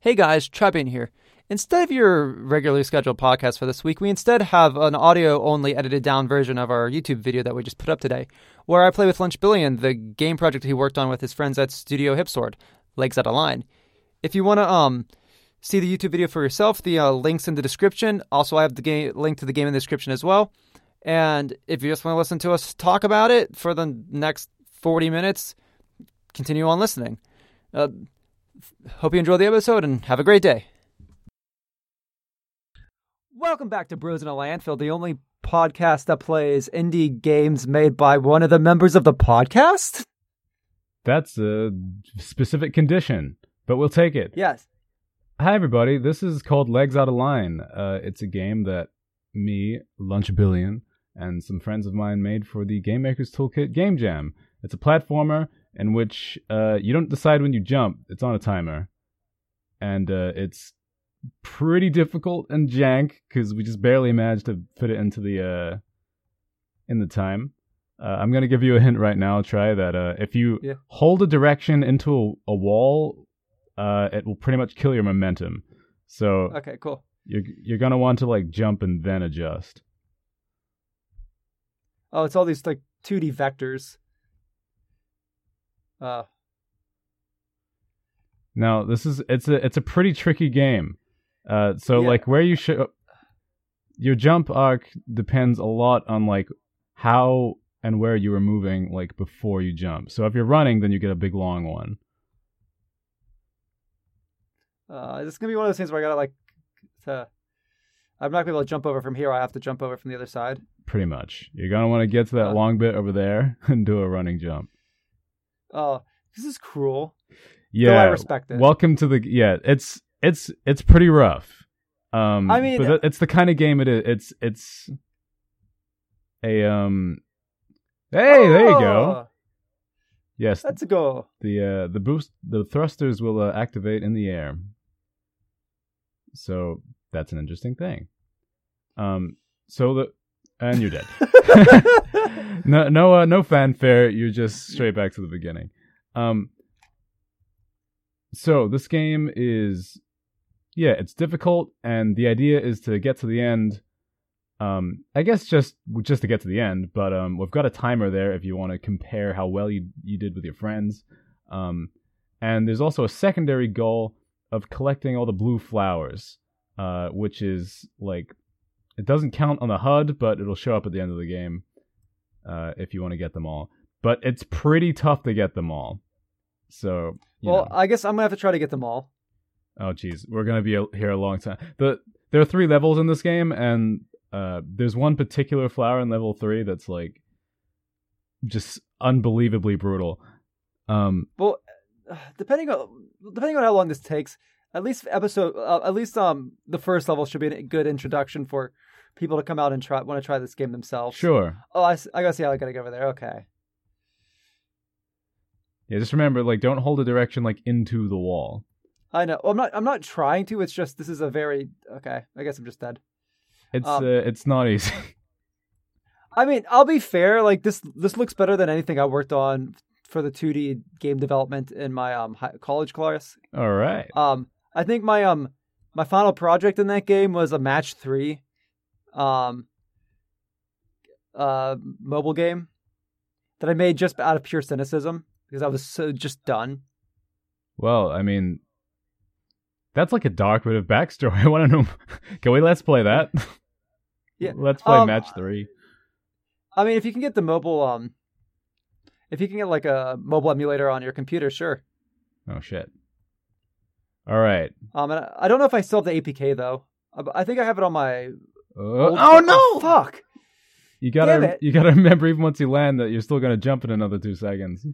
Hey guys, Trebian here. Instead of your regularly scheduled podcast for this week, we instead have an audio only edited down version of our YouTube video that we just put up today, where I play with Lunch Billion, the game project he worked on with his friends at Studio Hipsword, Legs Out of Line. If you want to um see the YouTube video for yourself, the uh, links in the description. Also, I have the game link to the game in the description as well. And if you just want to listen to us talk about it for the next 40 minutes, continue on listening. Uh, hope you enjoy the episode and have a great day. Welcome back to Bros in a Landfill, the only podcast that plays indie games made by one of the members of the podcast. That's a specific condition, but we'll take it. Yes. Hi, everybody. This is called Legs Out of Line. Uh, it's a game that me, Lunch Billion, and some friends of mine made for the Game Maker's Toolkit Game Jam. It's a platformer in which uh, you don't decide when you jump, it's on a timer. And uh, it's pretty difficult and jank because we just barely managed to fit it into the uh, in the time. Uh, I'm gonna give you a hint right now. Try that. Uh, if you Yeah. hold a direction into a, a wall, uh, it will pretty much kill your momentum. So Okay, cool. you're you're gonna want to like jump and then adjust. Oh, it's all these like 2D vectors. Uh, Now this is it's a it's a pretty tricky game. Uh, so Yeah. like where you should your jump arc depends a lot on like how and where you were moving like before you jump. So if you're running, then you get a big long one. uh, this is gonna be one of those things where I gotta like, to, I'm not gonna be able to jump over from here. I have to jump over from the other side. Pretty much, you're gonna want to get to that Uh. long bit over there and do a running jump. Oh, this is cruel. Yeah, Though I respect it. Welcome to the yeah. It's it's it's pretty rough. Um, I mean- but it- it's the kind of game it is. It's it's a um. Hey, there you go. Oh, Yes, That's a go. the uh the boost the thrusters will uh, activate in the air. So that's an interesting thing. Um. So the and you're dead. no no uh, no fanfare. You're just straight back to the beginning. Um. So this game is, yeah, it's difficult, and the idea is to get to the end. Um, I guess just just to get to the end, but um, we've got a timer there if you want to compare how well you you did with your friends. Um, and there's also a secondary goal of collecting all the blue flowers, uh, which is like it doesn't count on the HUD, but it'll show up at the end of the game uh, if you want to get them all. But it's pretty tough to get them all. So, well, know. I guess I'm gonna have to try to get them all. oh geez, we're gonna be here a long time. The there are three levels in this game, and uh, there's one particular flower in level three that's like just unbelievably brutal. Um, Well, depending on depending on how long this takes, at least episode, uh, at least um, the first level should be a good introduction for people to come out and try want to try this game themselves. sure, Oh, I, I gotta see how I gotta go over there. Okay. yeah. Just remember, like, don't hold a direction like into the wall. I know. Well, I'm not. I'm not trying to. It's just this is a very okay. I guess I'm just dead. It's Um, uh, it's not easy. I mean, I'll be fair. Like this, this looks better than anything I worked on for the 2D game development in my um hi- college class. All right. Um, I think my um my final project in that game was a match three, um, uh, mobile game that I made just out of pure cynicism because I was so just done. Well, I mean, that's like a dark bit of backstory. I want to know. Can we let's play that? Yeah, let's play um, match three. I mean, if you can get the mobile um, if you can get like a mobile emulator on your computer, sure. Oh shit. All right. Um, and I, don't know if I still have the APK though. I, I think I have it on my. Uh, old- oh no! Fuck! You gotta you gotta remember even once you land that you're still gonna jump in another two seconds.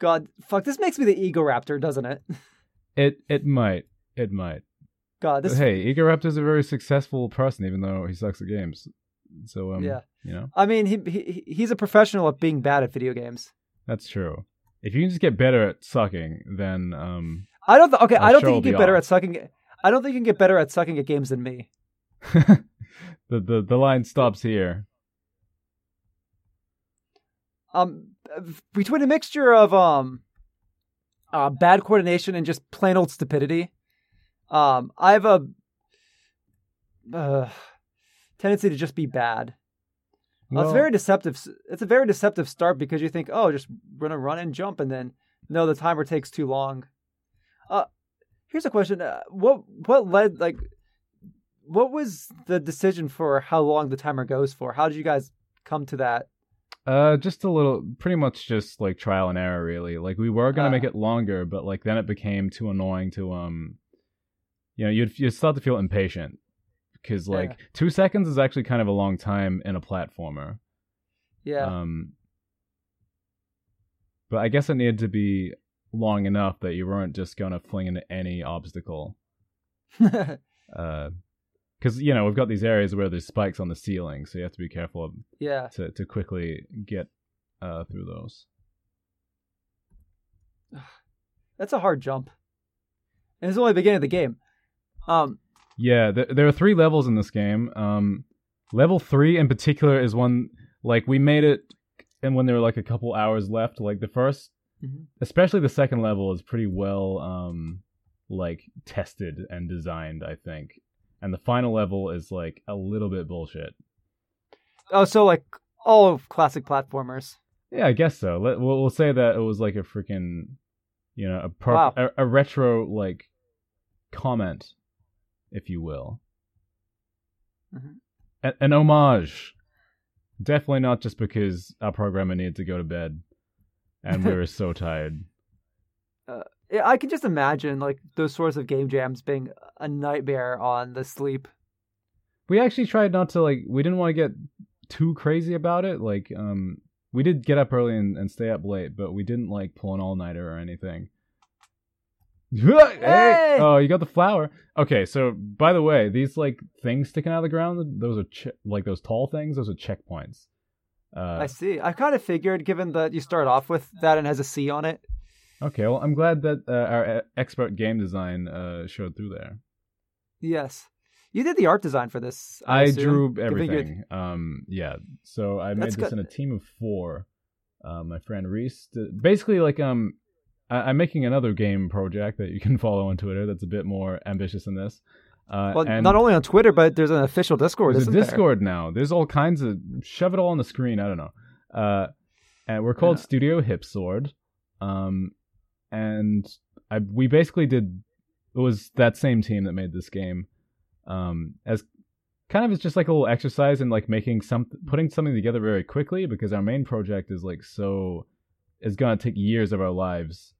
God, fuck! This makes me the Egoraptor, doesn't it? It it might it might. God, But this. hey, Egoraptor's a very successful person, even though he sucks at games. So um, Yeah. you know I mean, he, he he's a professional at being bad at video games. that's true. If you can just get better at sucking, then um, I don't. Th- okay, Our I don't think you be get better off. at sucking. I don't think you can get better at sucking at games than me. the the the line stops here. Um, between a mixture of um, uh, bad coordination and just plain old stupidity, Um, I have a uh, tendency to just be bad. Well, it's very deceptive. It's a very deceptive start because you think, oh, just gonna run and jump, and then no, the timer takes too long. Uh, here's a question: uh, what what led like what was the decision for how long the timer goes for? How did you guys come to that? Uh, just a little, pretty much just like trial and error, really. Like we were gonna uh, make it longer, but like then it became too annoying to um, you know, you'd you start to feel impatient because like yeah. two seconds is actually kind of a long time in a platformer. Yeah. Um, but I guess it needed to be long enough that you weren't just gonna fling into any obstacle. uh, because you know we've got these areas where there's spikes on the ceiling, so you have to be careful. Yeah. To to quickly get uh, through those. That's a hard jump, and it's only the beginning of the game. Um. Yeah, th- there are three levels in this game. Um, level three in particular is one like we made it, and when there were like a couple hours left, like the 1st mm-hmm. especially the second level, is pretty well um like tested and designed. I think and the final level is like a little bit bullshit. Oh, so like all of classic platformers. Yeah, I guess so. Let, we'll, we'll say that it was like a freaking, you know, a, pro- wow. a, a retro like comment, if you will, mm-hmm. a- an homage. Definitely not just because our programmer needed to go to bed, and we were so tired. Uh, I can just imagine like those sorts of game jams being a nightmare on the sleep. We actually tried not to like. We didn't want to get too crazy about it. Like, um, we did get up early and, and stay up late, but we didn't like pull an all nighter or anything. Hey! Oh, you got the flower. Okay, so by the way, these like things sticking out of the ground, those are che- like those tall things. Those are checkpoints. Uh, I see. I kind of figured, given that you start off with that and has a C on it, Okay, well, I'm glad that uh, our expert game design uh, showed through there. Yes, you did the art design for this. I, I drew everything. Um, yeah, so I made That's this good. in a team of four. Uh, my friend Reese, basically like um, I- am making another game project that you can follow on Twitter. That's a bit more ambitious than this. Uh, well, not only on Twitter, but there's an official Discord. There's a Discord there? now. There's all kinds of shove it all on the screen. I don't know. Uh, and we're called yeah. Studio Hip Sword. Um, and I we basically did it was that same team that made this game um as kind of as just like a little exercise in like making some putting something together very quickly because our main project is like so is going to take years of our lives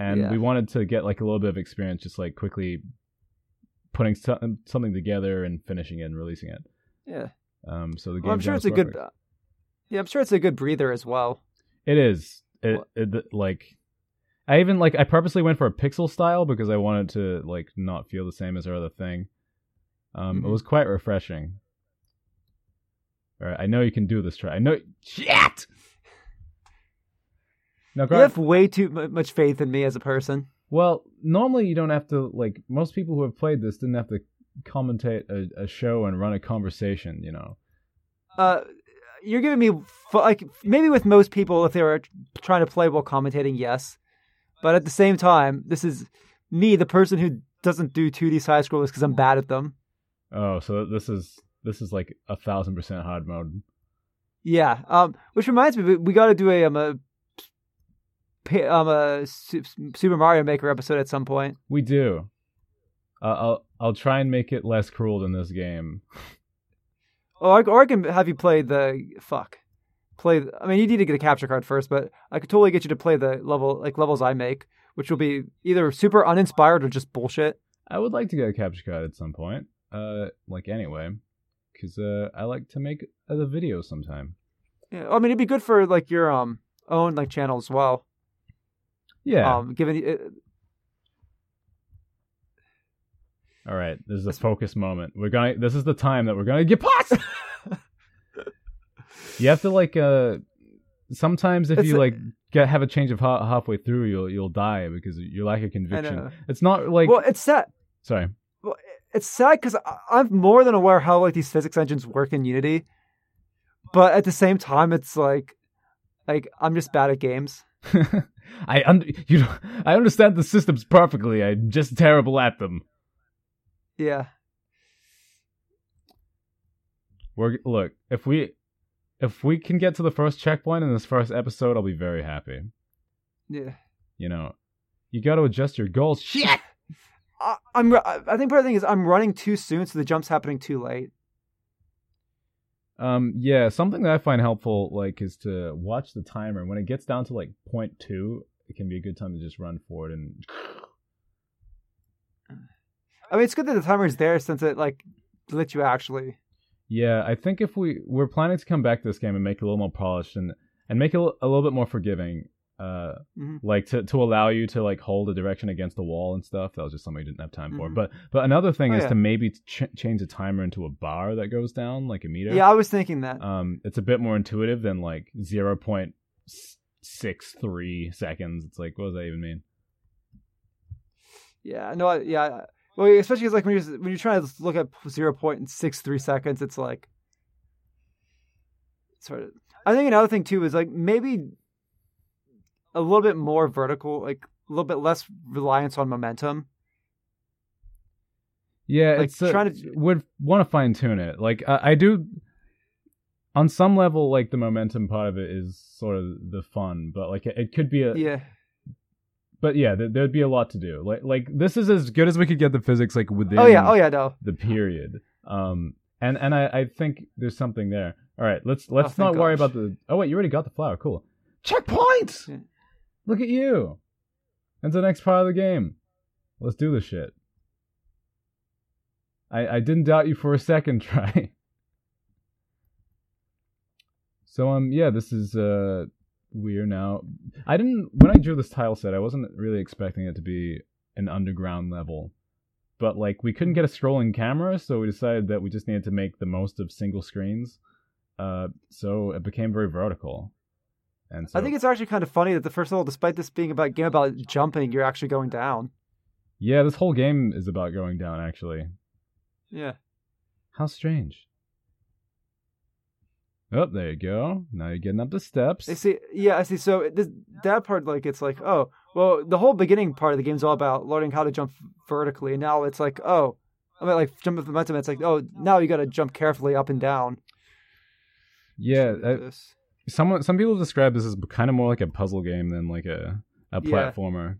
and yeah. we wanted to get like a little bit of experience just like quickly putting so- something together and finishing it and releasing it. Yeah. Um so the game well, i'm sure it's a good uh, yeah i'm sure it's a good breather as well. It is. It, it like I even like I purposely went for a pixel style because I wanted to like not feel the same as our other thing. Um, mm-hmm. It was quite refreshing. All right, I know you can do this. Try. I know. Shit. Now, you have way too much faith in me as a person. Well, normally you don't have to like. Most people who have played this didn't have to commentate a, a show and run a conversation. You know. Uh, you're giving me like maybe with most people if they were trying to play while commentating, yes. But at the same time, this is me, the person who doesn't do 2D side scrollers because I'm bad at them. Oh, so this is this is like a thousand percent hard mode. Yeah. Um. Which reminds me, we got to do a um a um a Super Mario Maker episode at some point. We do. Uh, I'll I'll try and make it less cruel than this game. or, or I can have you play the fuck play. I mean, you need to get a capture card first, but I could totally get you to play the level like levels I make, which will be either super uninspired or just bullshit. I would like to get a capture card at some point. Uh, like anyway, because uh, I like to make the video sometime. Yeah, I mean, it'd be good for like your um own like channel as well. Yeah. Um, given it, all right, this is a focus moment. We're going. to This is the time that we're gonna get pots. You have to like uh sometimes if it's you like get have a change of heart halfway through, you'll you'll die because you lack a conviction. It's not like well, it's sad. Sorry. Well, it's sad because I'm more than aware how like these physics engines work in Unity, but at the same time, it's like like I'm just bad at games. I un- you know, I understand the systems perfectly. I'm just terrible at them. Yeah. We're look if we if we can get to the first checkpoint in this first episode, I'll be very happy. Yeah. You know, you got to adjust your goals. Shit. I, I'm. I think part of the thing is I'm running too soon, so the jump's happening too late. Um, yeah, something that I find helpful, like, is to watch the timer. When it gets down to like point two, it can be a good time to just run forward and. I mean, it's good that the timer's there since it like lets you actually. Yeah, I think if we we're planning to come back to this game and make it a little more polished and and make it a little bit more forgiving, uh, Mhm. like to to allow you to like hold a direction against the wall and stuff. That was just something we didn't have time for. Mhm. But but another thing Oh, is yeah. to maybe ch- change the timer into a bar that goes down like a meter. Yeah, I was thinking that. Um, it's a bit more intuitive than like zero point six three seconds. It's like what does that even mean? Yeah, no, I- yeah. I- Well, especially like when you're when you're trying to look at zero point six three seconds, it's like sort of. I think another thing too is like maybe a little bit more vertical, like a little bit less reliance on momentum. Yeah, Like, it's uh, trying to- would want to fine tune it. Like I, I do, on some level, like the momentum part of it is sort of the fun, but like it, it could be a. Yeah, But yeah, there, there'd be a lot to do. Like like this is as good as we could get the physics like within. Oh yeah. Oh yeah. No. The period. Um. And and I, I think there's something there. All right, let's let's Oh, not worry gosh. about the. Oh wait, you already got the flower. Cool. Checkpoint. Yeah. Look at you. That's the next part of the game. Let's do this shit. I I didn't doubt you for a second try. so um yeah, this is uh we're now I didn't when I drew this tile set, I wasn't really expecting it to be an underground level. But like we couldn't get a scrolling camera, so we decided that we just needed to make the most of single screens. Uh so it became very vertical. And so I think it's actually kind of funny that the first level, despite this being about game about jumping, you're actually going down. Yeah, this whole game is about going down actually. Yeah. How strange. Oh, there you go. Now you're getting up the steps. I see. Yeah, I see. So this, that part, like, it's like, oh, well, the whole beginning part of the game is all about learning how to jump vertically, and now it's like, oh, I mean, like jump with momentum. It's like, oh, now you got to jump carefully up and down. Yeah, I, some some people describe this as kind of more like a puzzle game than like a a Yeah. platformer,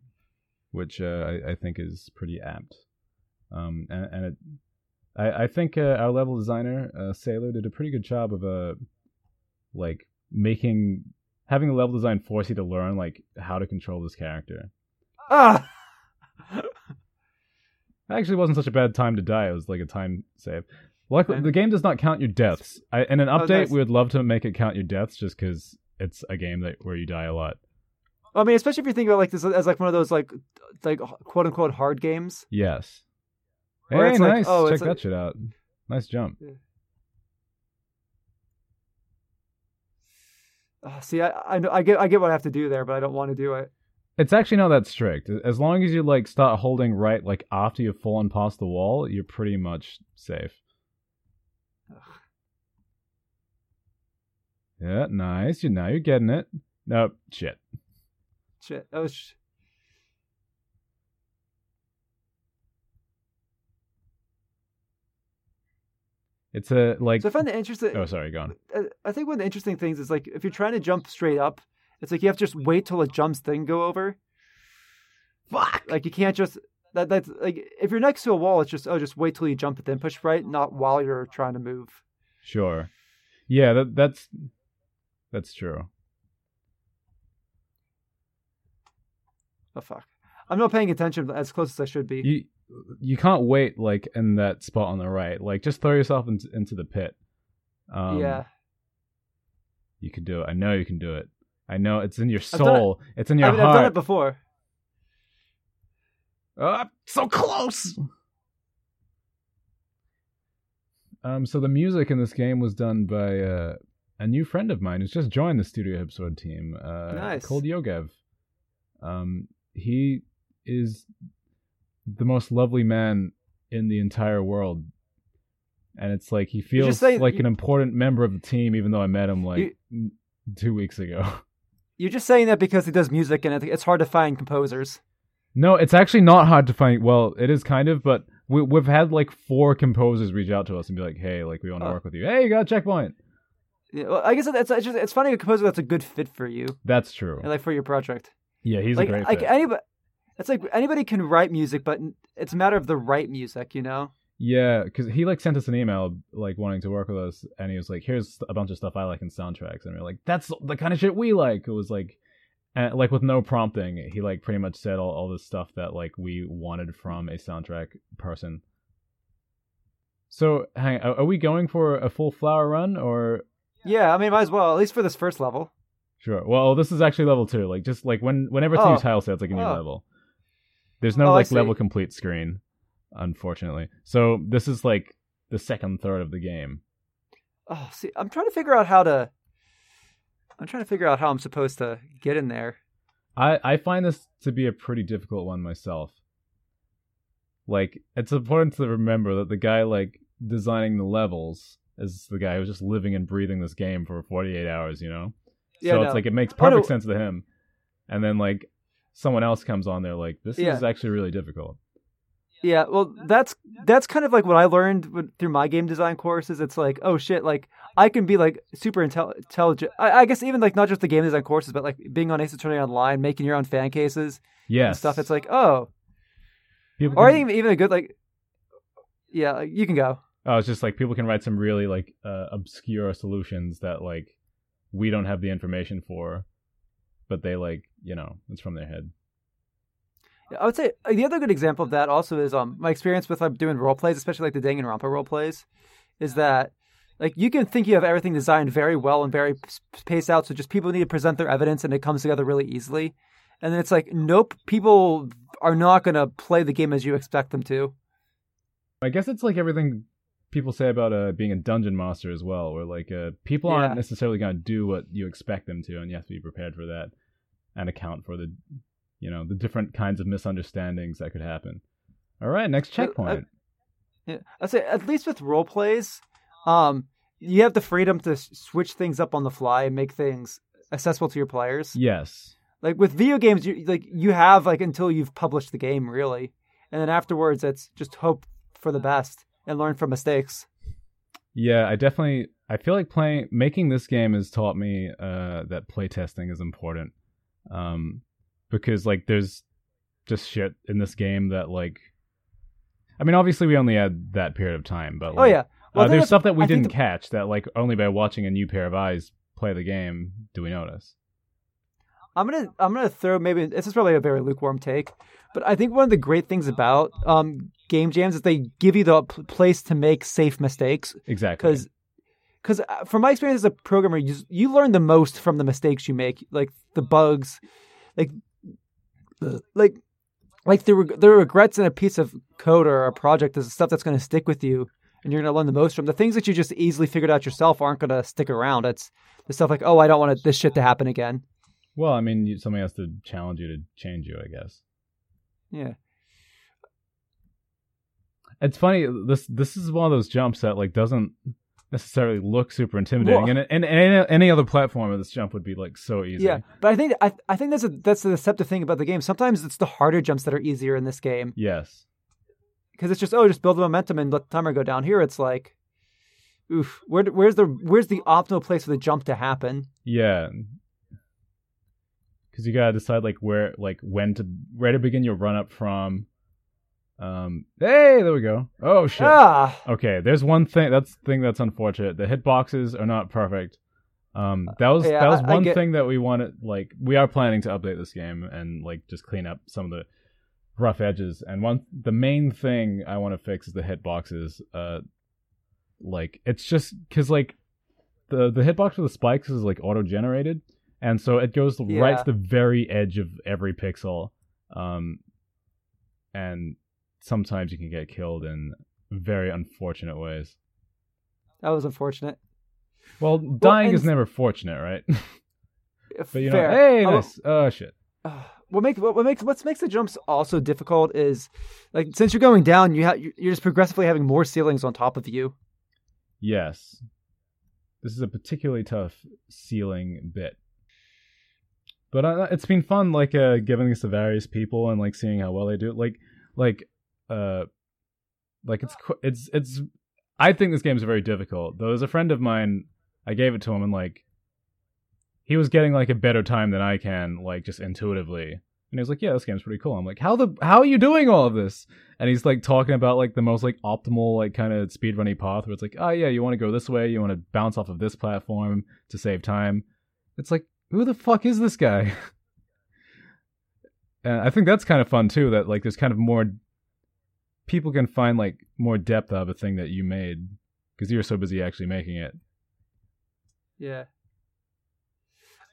which uh, I, I think is pretty apt. Um, and, and it, I I think uh, our level designer uh, Sailor did a pretty good job of uh like making having a level design force you to learn like how to control this character. ah, Actually, wasn't such a bad time to die. It was like a time save. Luckily, the game does not count your deaths. I, in an Oh, update, nice. we would love to make it count your deaths, just because it's a game that where you die a lot. I mean, especially if you think about like this as like one of those like like quote unquote hard games. Yes. Hey, it's like, nice. oh, Check that like- shit out. Nice jump. Uh, see, I I, I get I get what I have to do there, but I don't want to do it. It's actually not that strict. As long as you like start holding right like after you've fallen past the wall, you're pretty much safe. Yeah, nice. You now you're getting it. Nope, shit. Shit. That was. It's a like. so I find the interesting. oh, sorry, go on. I- I think one of the interesting things is like if you're trying to jump straight up, it's like you have to just wait till it jumps, then go over. Fuck. Like you can't just that that's like if you're next to a wall, it's just oh just wait till you jump it, then push right, not while you're trying to move. Sure. Yeah, that that's that's true. Oh fuck, I'm not paying attention as close as I should be. You you can't wait like in that spot on the right. Like just throw yourself into into the pit. Um, yeah, You can do it. I know you can do it. I know it's in your done it. soul. It's in your I mean, I've done it before. Ah, so close. Um, so the music in this game was done by uh, a new friend of mine who's just joined the Studio Hipsword team, uh, Nice. called Yogev. Um, he is the most lovely man in the entire world, and it's like he feels saying- like you- an important member of the team, even though I met him like n- two weeks ago. You're just saying that because he does music and it's hard to find composers. No, it's actually not hard to find. Well, it is kind of, but we, we've had like four composers reach out to us and be like, "Hey, like we want to Oh. Uh, work with you. Hey, you got a checkpoint." Yeah, well, I guess it's, it's just it's finding a composer that's a good fit for you, That's true. and like for your project. Yeah, he's like a great like fit. anybody, it's like anybody can write music, but it's a matter of the right music, you know. Yeah, because he like sent us an email like wanting to work with us, and he was like, "Here's a bunch of stuff I like in soundtracks," and we are like, "That's the kind of shit we like." It was like, and, like with no prompting, he like pretty much said all all this stuff that like we wanted from a soundtrack person. So, hang, are are we going for a full flower run or? Yeah, I mean, might as well at least for this first level. Sure. Well, this is actually level two. Like, just like when whenever it's a Oh. new tile set, it's like a new Oh. level. There's no Oh, like level complete screen, unfortunately. So this is like the second third of the game. Oh, see, I'm trying to figure out how to. I'm trying to figure out how I'm supposed to get in there. I I find this to be a pretty difficult one myself. Like, it's important to remember that the guy like designing the levels is the guy who's just living and breathing this game for 48 hours. You know. Yeah, so no. it's like it makes Oh, no. perfect sense to him, and then like someone else comes on there like this Yeah. is actually really difficult. Yeah, well, that's that's kind of like what I learned with, through my game design courses. It's like, oh shit, like I can be like super intel- intelligent. I, I guess even like not just the game design courses, but like being on Ace Attorney Online, making your own fan cases Yeah. stuff. It's like, oh, people or can- even even a good like, yeah, like, you can go. Oh, it's just like people can write some really like uh, obscure solutions that like we don't have the information for, but they like you know it's from their head. I would say uh, the other good example of that also is um my experience with like doing role plays, especially like the Danganronpa role plays, is that like you can think you have everything designed very well and very paced out, so just people need to present their evidence and it comes together really easily, and then it's like nope, people are not going to play the game as you expect them to. I guess it's like everything people say about uh, being a dungeon master as well, where like uh, people Yeah. aren't necessarily going to do what you expect them to, and you have to be prepared for that and account for the you know the different kinds of misunderstandings that could happen. All right, next Well, I- checkpoint. I'd say at least with role plays, um, you have the freedom to switch things up on the fly and make things accessible to your players. yes. like with video games you like you have like until you've published the game really and then afterwards it's just hope for the best and learn from mistakes Yeah, I definitely I feel like playing making this game has taught me uh that playtesting is important. Um because like there's just shit in this game that like I mean obviously we only had that period of time, but oh yeah well, uh, there's stuff that we I didn't the- catch that like only by watching a new pair of eyes play the game do we notice. i'm gonna i'm gonna throw maybe this is probably a very lukewarm take but i think one of the great things about um game jams is they give you the p- place to make safe mistakes. Exactly. because because uh, from my experience as a programmer you, you learn the most from the mistakes you make like the bugs like uh, like like the reg- the regrets in a piece of code or a project is the stuff that's going to stick with you and you're going to learn the most from. The things that you just easily figured out yourself aren't going to stick around. It's the stuff like oh i don't want this shit to happen again. Well, I mean you, somebody has to challenge you to change you, I guess. yeah It's funny. This this is one of those jumps that like doesn't necessarily look super intimidating, Well- and, and and any, any other platform, this jump would be like so easy. yeah but i think I, I think that's a that's the deceptive thing about the game sometimes it's the harder jumps that are easier in this game Yes. because it's just oh just build the momentum and let the timer go down here it's like oof where, where's the where's the optimal place for the jump to happen Yeah. Because you gotta decide like where, like when to where to begin your run up from. Um. Hey, there we go. Oh shit. ah Okay, there's one thing that's thing that's unfortunate. The hitboxes are not perfect. Um, that was Yeah, that was I- I one get- thing that we wanted. Like, we are planning to update this game and like just clean up some of the rough edges. And one, the main thing I want to fix is the hitboxes. Uh, like it's just because like the the hitbox for the spikes is like auto generated, and so it goes right to the very edge of every pixel. Um, and sometimes you can get killed in very unfortunate ways. that was unfortunate Well, dying and- is never fortunate, right? but you know, hey, Oh, nice. Oh shit. what makes what, what makes what makes the jumps also difficult is like since you're going down you have you're just progressively having more ceilings on top of you Yes, this is a particularly tough ceiling bit. But uh, it's been fun, like uh, giving this to various people and like seeing how well they do. it. Like, like, uh, Like it's it's it's. I think this game's very difficult. There was a friend of mine. I gave it to him and like, he was getting like a better time than I can, like just intuitively. And he was like, "Yeah, this game's pretty cool." I'm like, "How the how are you doing all of this?" And he's like talking about like the most like optimal like kind of speedrunning path where it's like, "Oh yeah, you want to go this way, you want to bounce off of this platform to save time." It's like, who the fuck is this guy? and I think that's kind of fun too. That like there's kind of more people can find like more depth out of a thing that you made because you're so busy actually making it. Yeah.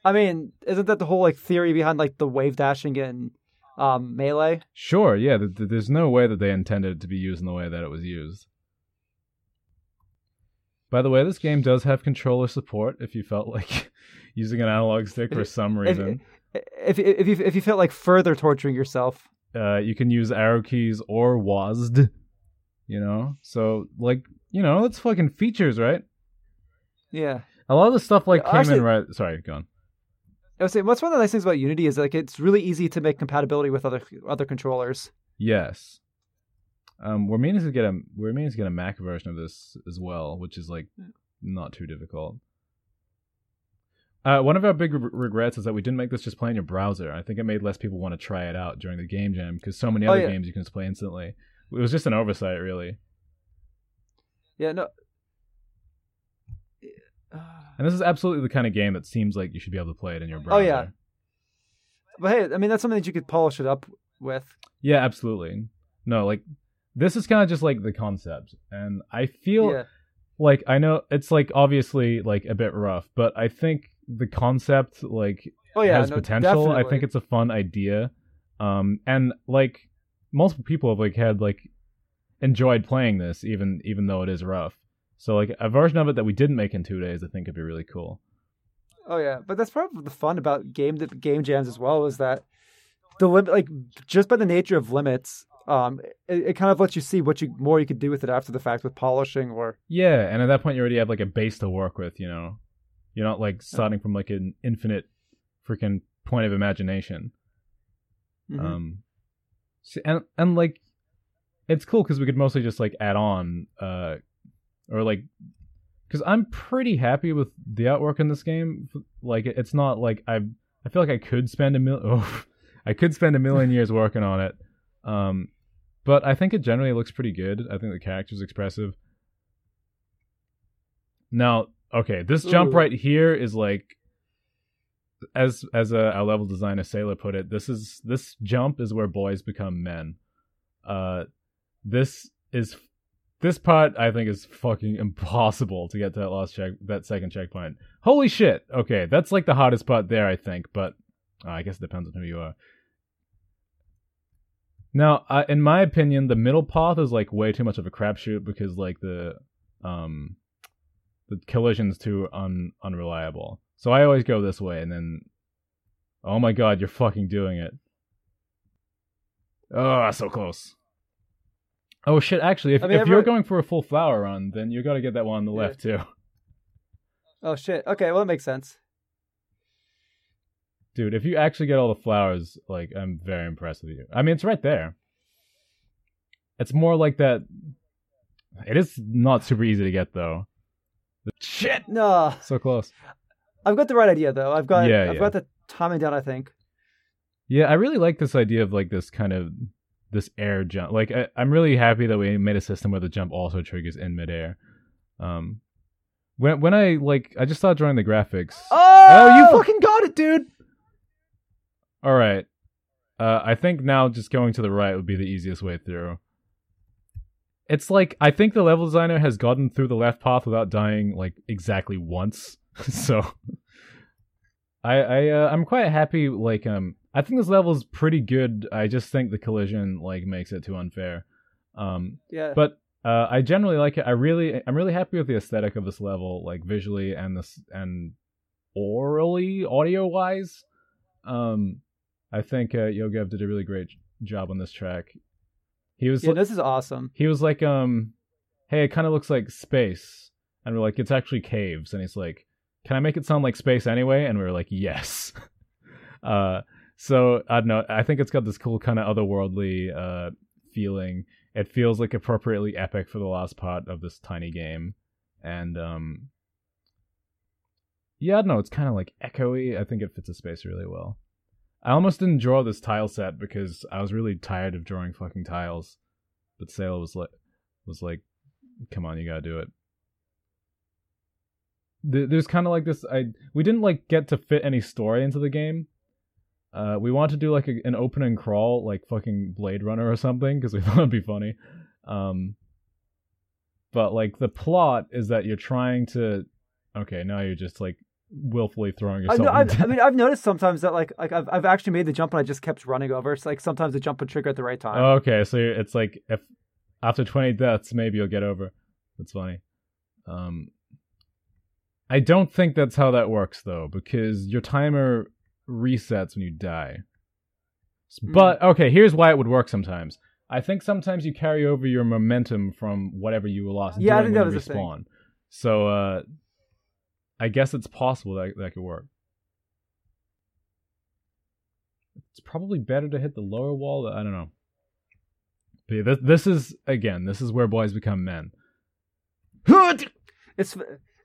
I mean, isn't that the whole like theory behind like the wave dashing in um, melee? Sure, yeah. Th- th- there's no way that they intended it to be used in the way that it was used. By the way, this game does have controller support if you felt like using an analog stick for some reason. If if if you if you felt like further torturing yourself, uh, you can use arrow keys or WASD. You know, so like you know, it's fucking features, right? yeah. A lot of the stuff like came actually- in right. Sorry, go on. I was saying, what's one of the nice things about Unity is like it's really easy to make compatibility with other other controllers. Yes. Um, we're meaning to get a we're meaning to get a Mac version of this as well, which is like not too difficult. Uh, one of our big re- regrets is that we didn't make this just play in your browser. I think it made less people want to try it out during the game jam because so many Oh, other yeah. games you can just play instantly. It was just an oversight, really. Yeah, no. And this is absolutely the kind of game that seems like you should be able to play it in your browser. Oh, yeah. But hey, I mean that's something that you could polish it up with. Yeah, absolutely. No, like this is kind of just like the concept, and I feel yeah. like I know it's like obviously like a bit rough, but I think the concept like Oh yeah, has no, potential. I think it's a fun idea. Um and like multiple people have like had like enjoyed playing this even even though it is rough. So like a version of it that we didn't make in 2 days I think could be really cool. Oh yeah, but that's part of the fun about game game jams as well is that the limit, like just by the nature of limits, um, it, it kind of lets you see what you more you could do with it after the fact with polishing or Yeah, and at that point you already have like a base to work with, you know. You're not like starting from like an infinite freaking point of imagination. Mhm. Um, and and like, it's cool because we could mostly just like add on, uh, or like, because I'm pretty happy with the artwork in this game. Like, it's not like I I feel like I could spend a mil, oh, I could spend a million years working on it. Um, but I think it generally looks pretty good. I think the character's expressive. Now, okay, this jump Ooh. right here is like as as a, a level designer Sailor put it, this is this jump is where boys become men. Uh, this is this part I think is fucking impossible to get to that last check that second checkpoint. Holy shit! Okay, that's like the hardest part there, I think, but uh, I guess it depends on who you are. Now, uh, in my opinion, the middle path is like way too much of a crapshoot because like the um the collision's too un unreliable. So I always go this way, and then, oh my god, you're fucking doing it. Oh, so close. Oh shit! Actually, if if you're going for a full flower run, then you got to get that one on the Yeah. left too, oh shit. Okay, well that makes sense. dude. If you actually get all the flowers, like I'm very impressed with you. I mean, it's right there. It's more like that. It is not super easy to get though. Shit! No, So close. I've got the right idea though. I've got Yeah, I've yeah. got the timing down. I think. Yeah, I really like this idea of like this kind of this air jump. Like I, I'm really happy that we made a system where the jump also triggers in midair. Um, when when I like I just started drawing the graphics. Oh, Oh, you fucking got it, dude! All right. Uh, I think now just going to the right would be the easiest way through. It's like I think the level designer has gotten through the left path without dying like exactly once. so I I uh, I'm quite happy. Like um, I think this level is pretty good. I just think the collision like makes it too unfair. Um, Yeah. but uh, I generally like it. I really, I'm really happy with the aesthetic of this level, like visually and this and orally, audio wise. Um, I think uh, Yogev did a really great job on this track. He was, yeah, this is awesome. he was like, um, hey, it kind of looks like space, and we're like, it's actually caves, and he's like, can I make it sound like space anyway? And we were like, yes. uh, so I don't know. I think it's got this cool kind of otherworldly uh feeling it feels like appropriately epic for the last part of this tiny game, and um, yeah, I don't know. it's kind of like echoey. I think it fits the space really well. I almost didn't draw this tile set because I was really tired of drawing fucking tiles, but Sailor was like, was like, "Come on, you gotta do it." There's kind of like this. I we didn't like get to fit any story into the game. Uh, we wanted to do like a, an open and crawl, like fucking Blade Runner or something, because we thought it'd be funny. Um, but like the plot is that you're trying to. Okay, now you're just like willfully throwing yourself. I, I mean, I've noticed sometimes that like like I've I've actually made the jump and I just kept running over. It's like sometimes the jump would trigger at the right time. okay, so it's like if after 20 deaths, maybe you'll get over. That's funny. Um, I don't think that's how that works though, because your timer resets when you die. Hmm. But okay, here's why it would work sometimes. I think sometimes you carry over your momentum from whatever you lost. Yeah, I think that was a thing. respawn. So uh, I guess it's possible that that could work. It's probably better to hit the lower wall. I don't know. But yeah, this, this is again, this is where boys become men. It's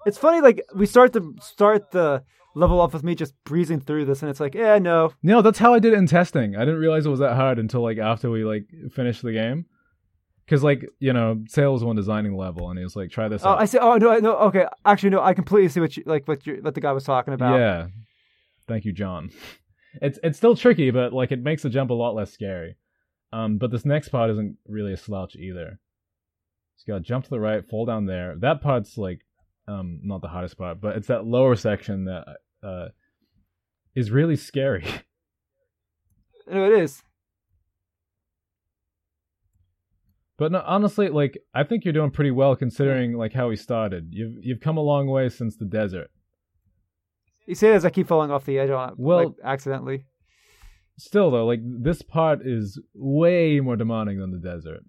it's funny like we start the start the level off with me just breezing through this and it's like yeah no No, that's how I did it in testing. I didn't realize it was that hard until like after we like finished the game. Cause like you know, Sale was one designing level, and he was like, "Try this oh out." I see oh no I- no okay actually no I completely see what you like what you what the guy was talking about Yeah. Thank you, John. It's it's still tricky, but like it makes the jump a lot less scary. Um, but this next part isn't really a slouch either. So you gotta jump to the right, fall down there. That part's like um not the hardest part, but it's that lower section that uh is really scary. no it is But no, honestly, like I think you're doing pretty well considering like how we started. You've you've come a long way since the desert. you say as I keep falling off the edge on it Well- like, accidentally Still though, like this part is way more demanding than the desert.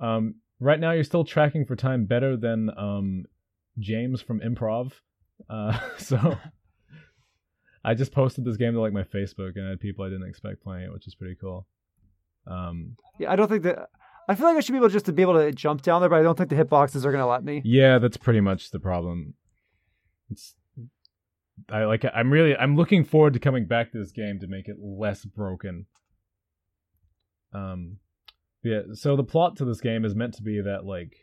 Um, right now you're still tracking for time better than um James from Improv. Uh, so I just posted this game to like my Facebook and I had people I didn't expect playing it, which is pretty cool. Um, yeah I don't think that I feel like I should be able just to be able to jump down there but I don't think the hitboxes are gonna let me Yeah, that's pretty much the problem. It's I like I'm really I'm looking forward to coming back to this game to make it less broken. Um yeah, so the plot to this game is meant to be that like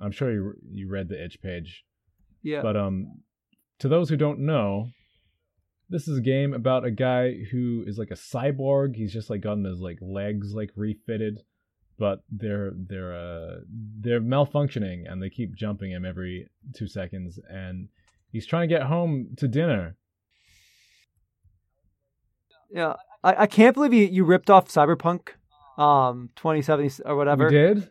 I'm sure you you read the itch page, yeah but um to those who don't know, this is a game about a guy who is like a cyborg. He's just like gotten his like legs like refitted, but they're they're uh they're malfunctioning and they keep jumping him every two seconds and he's trying to get home to dinner. yeah I, I can't believe you, you ripped off Cyberpunk um 2070 or whatever We did?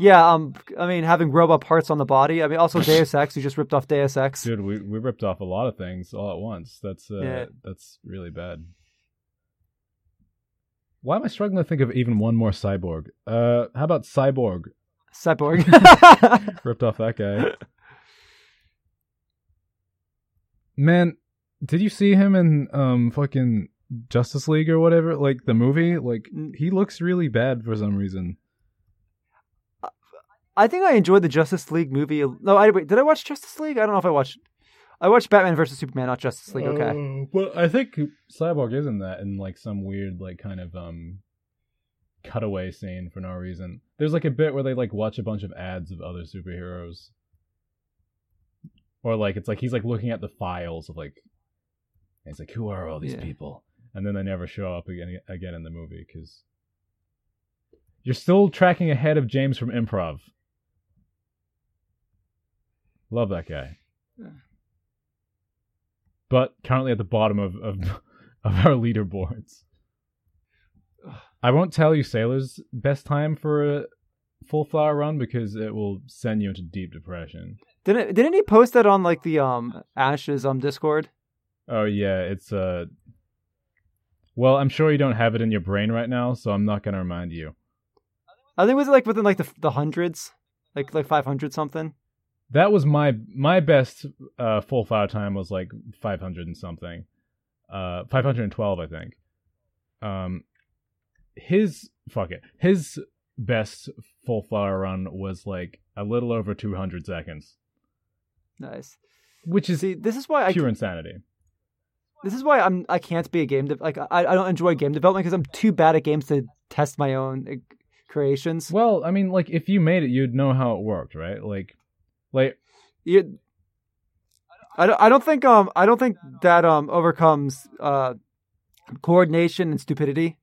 Yeah, um, I mean, having robot parts on the body. I mean, also Deus Ex. You just ripped off Deus Ex. Dude, we, we ripped off a lot of things all at once. That's uh Yeah. that's really bad. Why am I struggling to think of even one more cyborg? Uh how about Cyborg? Cyborg. Ripped off that guy. Man, did you see him in um fucking Justice League or whatever? Like the movie? Like he looks really bad for some reason. I think I enjoyed the Justice League movie. No, I wait. Did I watch Justice League? I don't know if I watched. I watched Batman versus Superman, not Justice League. Okay. Uh, well, I think Cyborg is in that in like some weird like kind of um cutaway scene for no reason. There's like a bit where they like watch a bunch of ads of other superheroes. Or like it's like he's like looking at the files of like and he's like who are all these Yeah. people? And then they never show up again again in the movie cuz you're still tracking ahead of James from Improv. Love that guy. Yeah. But currently at the bottom of, of, of our leaderboards. I won't tell you Sailor's best time for a full flower run because it will send you into deep depression. Didn't Didn't he post that on like the um Ashes um Discord? Oh yeah, it's uh Well, I'm sure you don't have it in your brain right now, so I'm not going to remind you. I think it was like within like the the hundreds, like like five hundred something. That was my my best uh full flower time was like 500 and something. uh, 512, I think. Um, his fuck it, his best full flower run was like a little over 200 seconds, Nice. which is See, this is why I pure insanity. this is why I'm I can't be a game de- like I I don't enjoy game development because I'm too bad at games to test my own uh, creations. Well, I mean, like if you made it, you'd know how it worked, right? Like, like You, I don't I don't think um I don't think that um overcomes uh coordination and stupidity.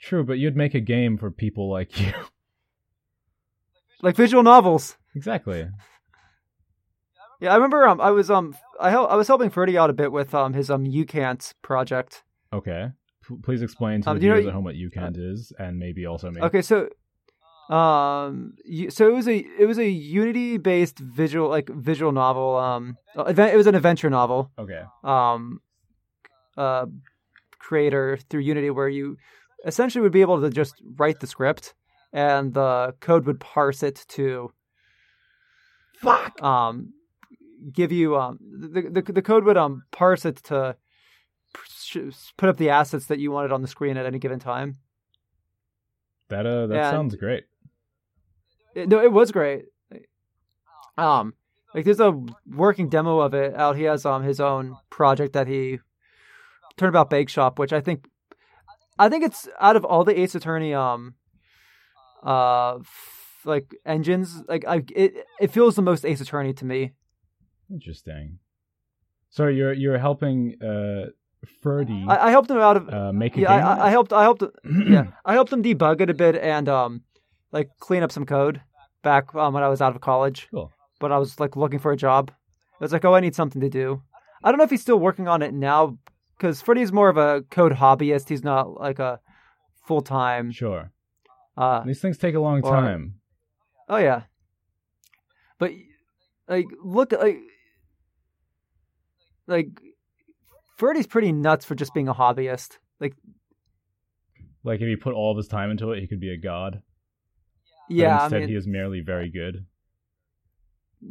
true, but you'd make a game for people like you. Like visual novels. exactly. Yeah, I remember um I was um I hel- I was helping Ferdy out a bit with um his um UCant project. Okay. P- please explain to Um, the you know- viewers at home what UCANT is, and maybe also me. Okay, so um so it was a it was a Unity based visual like visual novel um event it was an adventure novel Okay. um uh creator through Unity where you essentially would be able to just write the script and the code would parse it to Fuck. um give you um the the, the code would um parse it to put up the assets that you wanted on the screen at any given time. That uh, that And- sounds great. It, no, it was great. Um, like there's a working demo of it out. He has um his own project that he Turnabout Bake Shop, which I think, I think it's out of all the Ace Attorney um, uh, f- like engines, like I it it feels the most Ace Attorney to me. Interesting. So you're you're helping uh Ferdy I, I helped him out of uh make a yeah. I, I- I helped I helped yeah I helped him debug it a bit and um like clean up some code back um, when I was out of college. Cool. But I was like looking for a job. I was like, oh, I need something to do. I don't know if he's still working on it now because Freddie's more of a code hobbyist. He's not like a full time. Sure. Uh, These things take a long Or- time. oh yeah. But like, look like like Freddie's pretty nuts for just being a hobbyist. Like, Like if he put all of his time into it, he could be a god. But yeah, I mean, he is merely very good.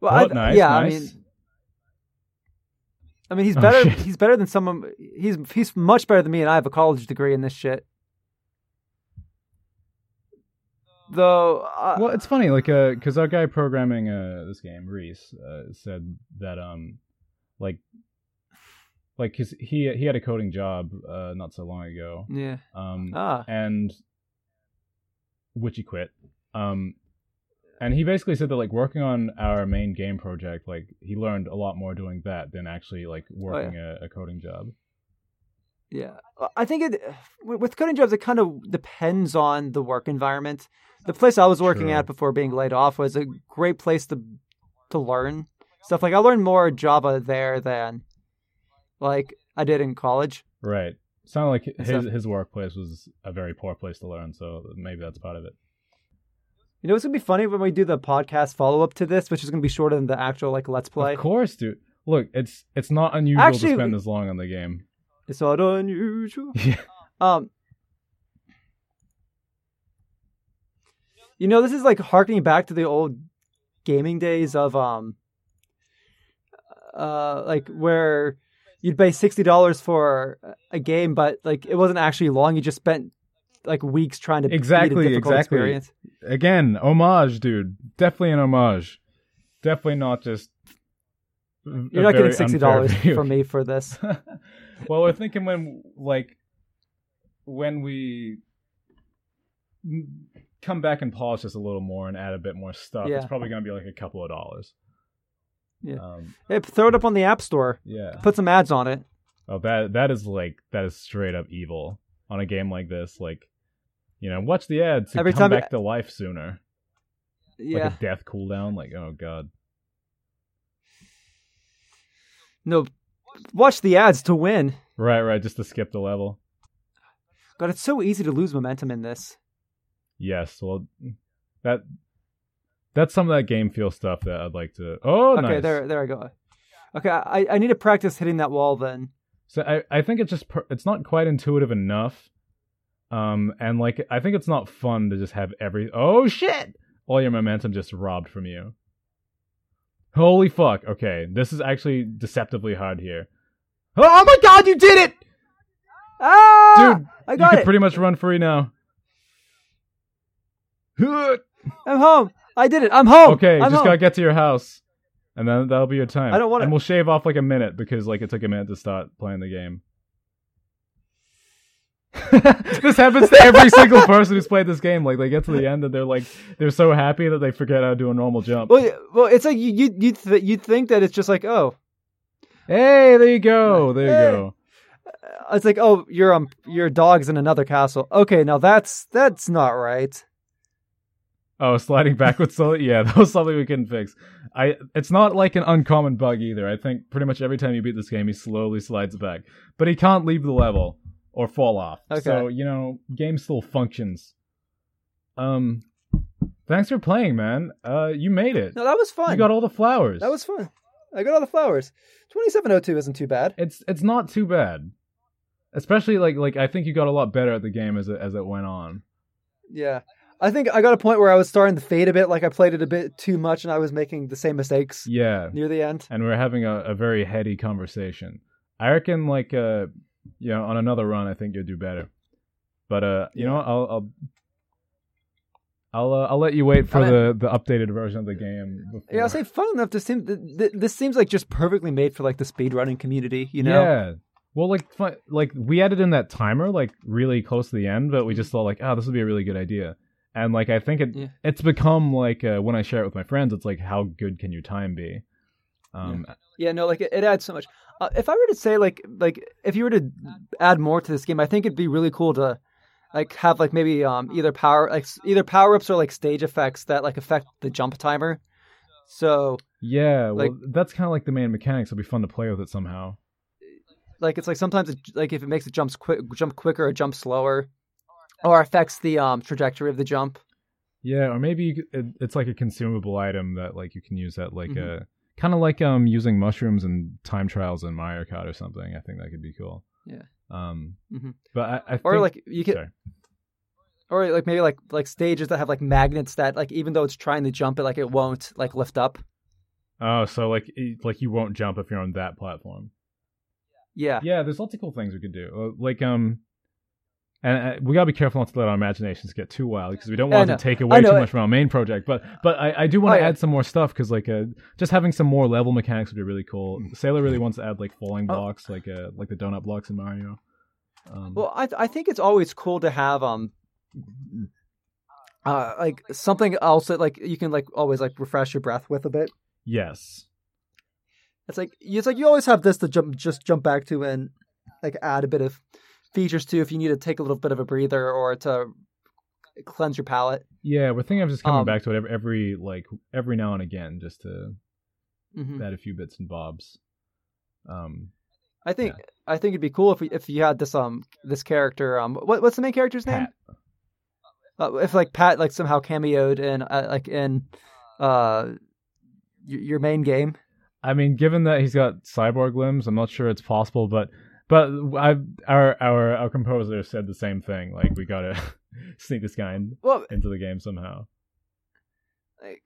well, Oh, nice, yeah, nice. I mean. I mean, he's Oh, better. shit. he's better than someone. He's he's much better than me, and I have a college degree in this shit. Though, uh, well, it's funny, like, uh, because our guy programming uh this game, Reese, uh, said that um, like, like, cause he he had a coding job uh not so long ago, yeah, um, ah, and which he quit, um, and he basically said that like working on our main game project, like he learned a lot more doing that than actually like working a, a coding job. yeah. I think it with with coding jobs, it kind of depends on the work environment. The place I was working True. at before being laid off was a great place to to learn stuff. Like I learned more Java there than like I did in college. Right. Sounded like his his workplace was a very poor place to learn, so maybe that's part of it. You know, it's gonna be funny when we do the podcast follow up to this, which is gonna be shorter than the actual like let's play. Of course, dude. Look, it's it's not unusual Actually- to spend this long on the game. It's not unusual. Yeah. Um, you know, this is like harkening back to the old gaming days of um, uh, like where you'd pay sixty dollars for a game, but like it wasn't actually long. You just spent like weeks trying to beat Exactly, a difficult exactly. experience. Again, homage, dude. Definitely an homage. Definitely not just. You're not getting sixty dollars from me for this. well, we're thinking when like when we come back and polish this a little more and add a bit more stuff, Yeah. it's probably gonna be like a couple of dollars. Yeah. Um, Hey, throw it up on the App Store. yeah. Put some ads on it. Oh, that that is like that is straight up evil on a game like this. Like, you know, watch the ads to Every come time- back to life sooner. Yeah. Like a death cooldown. Like, oh god. No, watch the ads to win. Right, right. Just to skip the level. God, it's so easy to lose momentum in this. Yes. Well, that that's some of that game feel stuff that I'd like to. Oh, okay, nice. there, there I go. Okay, I, I need to practice hitting that wall then. So I, I think it's just per- it's not quite intuitive enough. Um, and like I think it's not fun to just have every oh shit all your momentum just robbed from you. Holy fuck! Okay, this is actually deceptively hard here. Oh my god, you did it! Ah, Dude, I got you can it. pretty much run free now. I'm home. I did it. I'm home. Okay, I'm just home. gotta get to your house, and then that'll be your time. I don't wanna- And we'll shave off like a minute because like it took a minute to start playing the game. this happens to every single person who's played this game. Like they get to the end and they're like they're so happy that they forget how to do a normal jump. Well, well, it's like you you you th- you'd think that it's just like oh, Hey, there you go. There you go. uh, it's like oh, your um your dog's in another castle. Okay, now that's that's not right. Oh, sliding backwards slowly. Yeah, that was something we couldn't fix. I. It's not like an uncommon bug either. I think pretty much every time you beat this game, he slowly slides back, but he can't leave the level or fall off. Okay. So you know, game still functions. Um, thanks for playing, man. Uh, you made it. No, that was fun. You got all the flowers. that was fun. I got all the flowers. Twenty seven oh two isn't too bad. It's it's not too bad. Especially like like I think you got a lot better at the game as it as it went on. Yeah. I think I got a point where I was starting to fade a bit, like I played it a bit too much and I was making the same mistakes Yeah. near the end. and we're having a, a very heady conversation. I reckon, like, uh, you know, on another run, I think you'll do better. But uh, you know, what, I'll I'll I'll, uh, I'll let you wait for I the the updated version of the game. Before. Yeah, I'll say fun enough to seem th- th- this seems like just perfectly made for like the speedrunning community, you know? Yeah. Well, like, like we added in that timer like really close to the end, but we just thought like, oh, this would be a really good idea. And like, I think it Yeah. it's become like uh, when I share it with my friends, it's like, how good can your time be? Um, Yeah, no, like it, it adds so much. Uh, if I were to say like like if you were to add more to this game, I think it'd be really cool to like have like maybe um either power like either power ups or like stage effects that like affect the jump timer. So yeah. Well, Like- that's kind of like the main mechanics. It'll be fun to play with it somehow. like it's like sometimes it, like if it makes it jumps quick jump quicker or jump slower, or affects the um trajectory of the jump. Yeah, or maybe you, it, it's like a consumable item that like you can use that like Mhm. uh kind of like um using mushrooms and time trials in Mario Kart or something. I think that could be cool. Yeah. Um. Mhm. But I, I Or like you could sorry. or like maybe like like stages that have like magnets that like even though it's trying to jump it like it won't like lift up. Oh, so like like you won't jump if you're on that platform. Yeah. Yeah, there's lots of cool things we could do. Like um. And uh, we gotta be careful not to let our imaginations get too wild because we don't want to take away too much from our main project. But but I, I do want Oh, to yeah. add some more stuff because like uh, just having some more level mechanics would be really cool. Sailor really wants to add like falling Oh. blocks, like uh like the donut blocks in Mario. Um, Well, I I think it's always cool to have um uh like something else that like you can like always like refresh your breath with a bit. yes, It's like it's like you always have this to jump just jump back to and like add a bit of features too if you need to take a little bit of a breather or to cleanse your palate. yeah, we're thinking of just coming Um, back to it every, every like every now and again, just to hmm add a few bits and bobs. Um, I think I think it'd be cool if we, if you had this um this character um what what's the main character's name? Uh, if like Pat like somehow cameoed in uh, like in uh your main game. I mean, given that he's got cyborg limbs, I'm not sure it's possible, but but I our our our composer said the same thing. Like we gotta sneak this guy in, Well, into the game somehow. like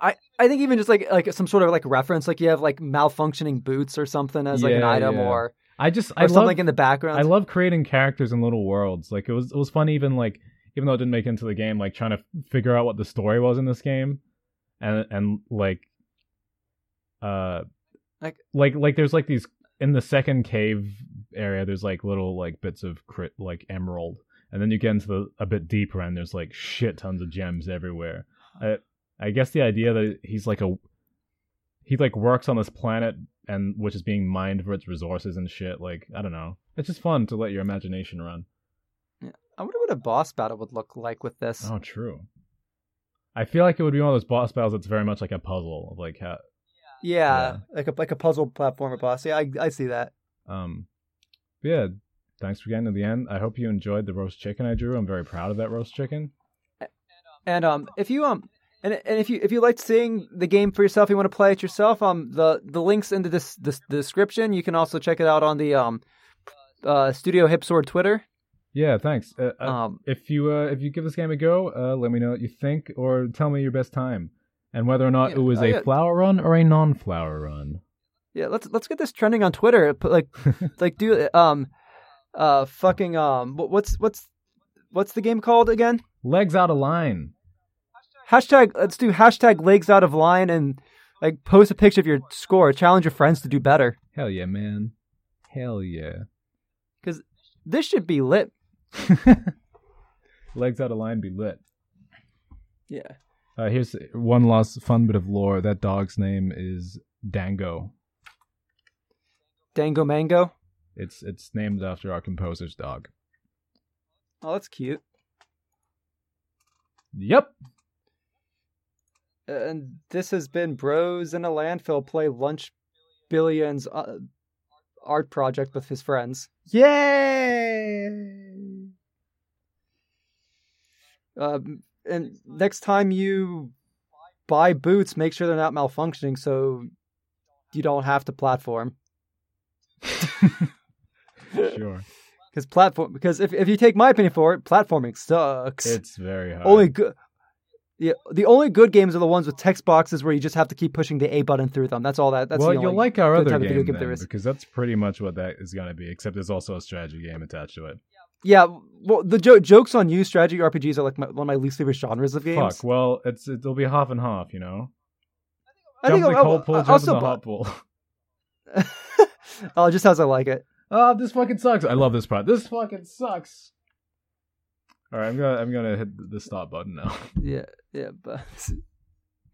I I think even just like like some sort of like reference, like you have like malfunctioning boots or something as like an item, yeah. or I just or I something love in the background. I love creating characters in little worlds. Like it was it was fun even like even though it didn't make it into the game, like trying to figure out what the story was in this game, and and like uh Like- like like there's like these in the second cave area. There's like little like bits of crit like emerald, and then you get into the a bit deeper and there's like shit tons of gems everywhere. I I guess the idea that he's like a he like works on this planet and which is being mined for its resources and shit. Like I don't know, it's just fun to let your imagination run. Yeah. I wonder what a boss battle would look like with this. Oh, true. I feel like it would be one of those boss battles that's very much like a puzzle of like how yeah, like a like a puzzle platformer boss. Yeah, I I see that. um yeah. Thanks for getting to the end. I hope you enjoyed the roast chicken I drew. I'm very proud of that roast chicken. And um, if you um, and and if you if you liked seeing the game for yourself, you want to play it yourself. Um, the the links into this this the description. You can also check it out on the um, uh, Studio Hipsword Twitter. Yeah, thanks. Uh, uh, Um, if you uh, if you give this game a go, uh, let me know what you think, or tell me your best time, and whether or not Yeah, it was oh, a flower run or a non-flower run. Yeah, let's let's get this trending on Twitter. Put like like do um uh fucking um what's what's what's the game called again? Legs out of line. Hashtag let's do hashtag legs out of line and like post a picture of your score. Challenge your friends to do better. Hell yeah, man. Hell yeah. Because this should be lit. Legs out of line be lit. Yeah. Uh, here's one last fun bit of lore. That dog's name is Dango. Dango Mango. It's it's named after our composer's dog. Oh, that's cute. Yep. And this has been Bros in a Landfill play Lunch Billions uh, art project with his friends. Yay! Um, and next time you buy boots, make sure they're not malfunctioning so you don't have to platform. Sure. Because platform, because if if you take my opinion for it, platforming sucks. it's very hard. only good. Yeah, the only good games are the ones with text boxes where you just have to keep pushing the A button through them. That's all that. That's well, the you'll like our good other type of video game, game then, there is. because that's pretty much what that is going to be. Except there's also a strategy game attached to it. Yeah, well, the jo- jokes on you strategy RPGs are like my, one of my least favorite genres of games. Fuck. Well, it's it'll be half and half. You know. I jump think the I'll, cold pool, I'll, jump I'll the hot pool. oh, just as I like it. Oh, this fucking sucks. I love this part. This fucking sucks. All right, I'm gonna I'm gonna hit the stop button now. Yeah, yeah, but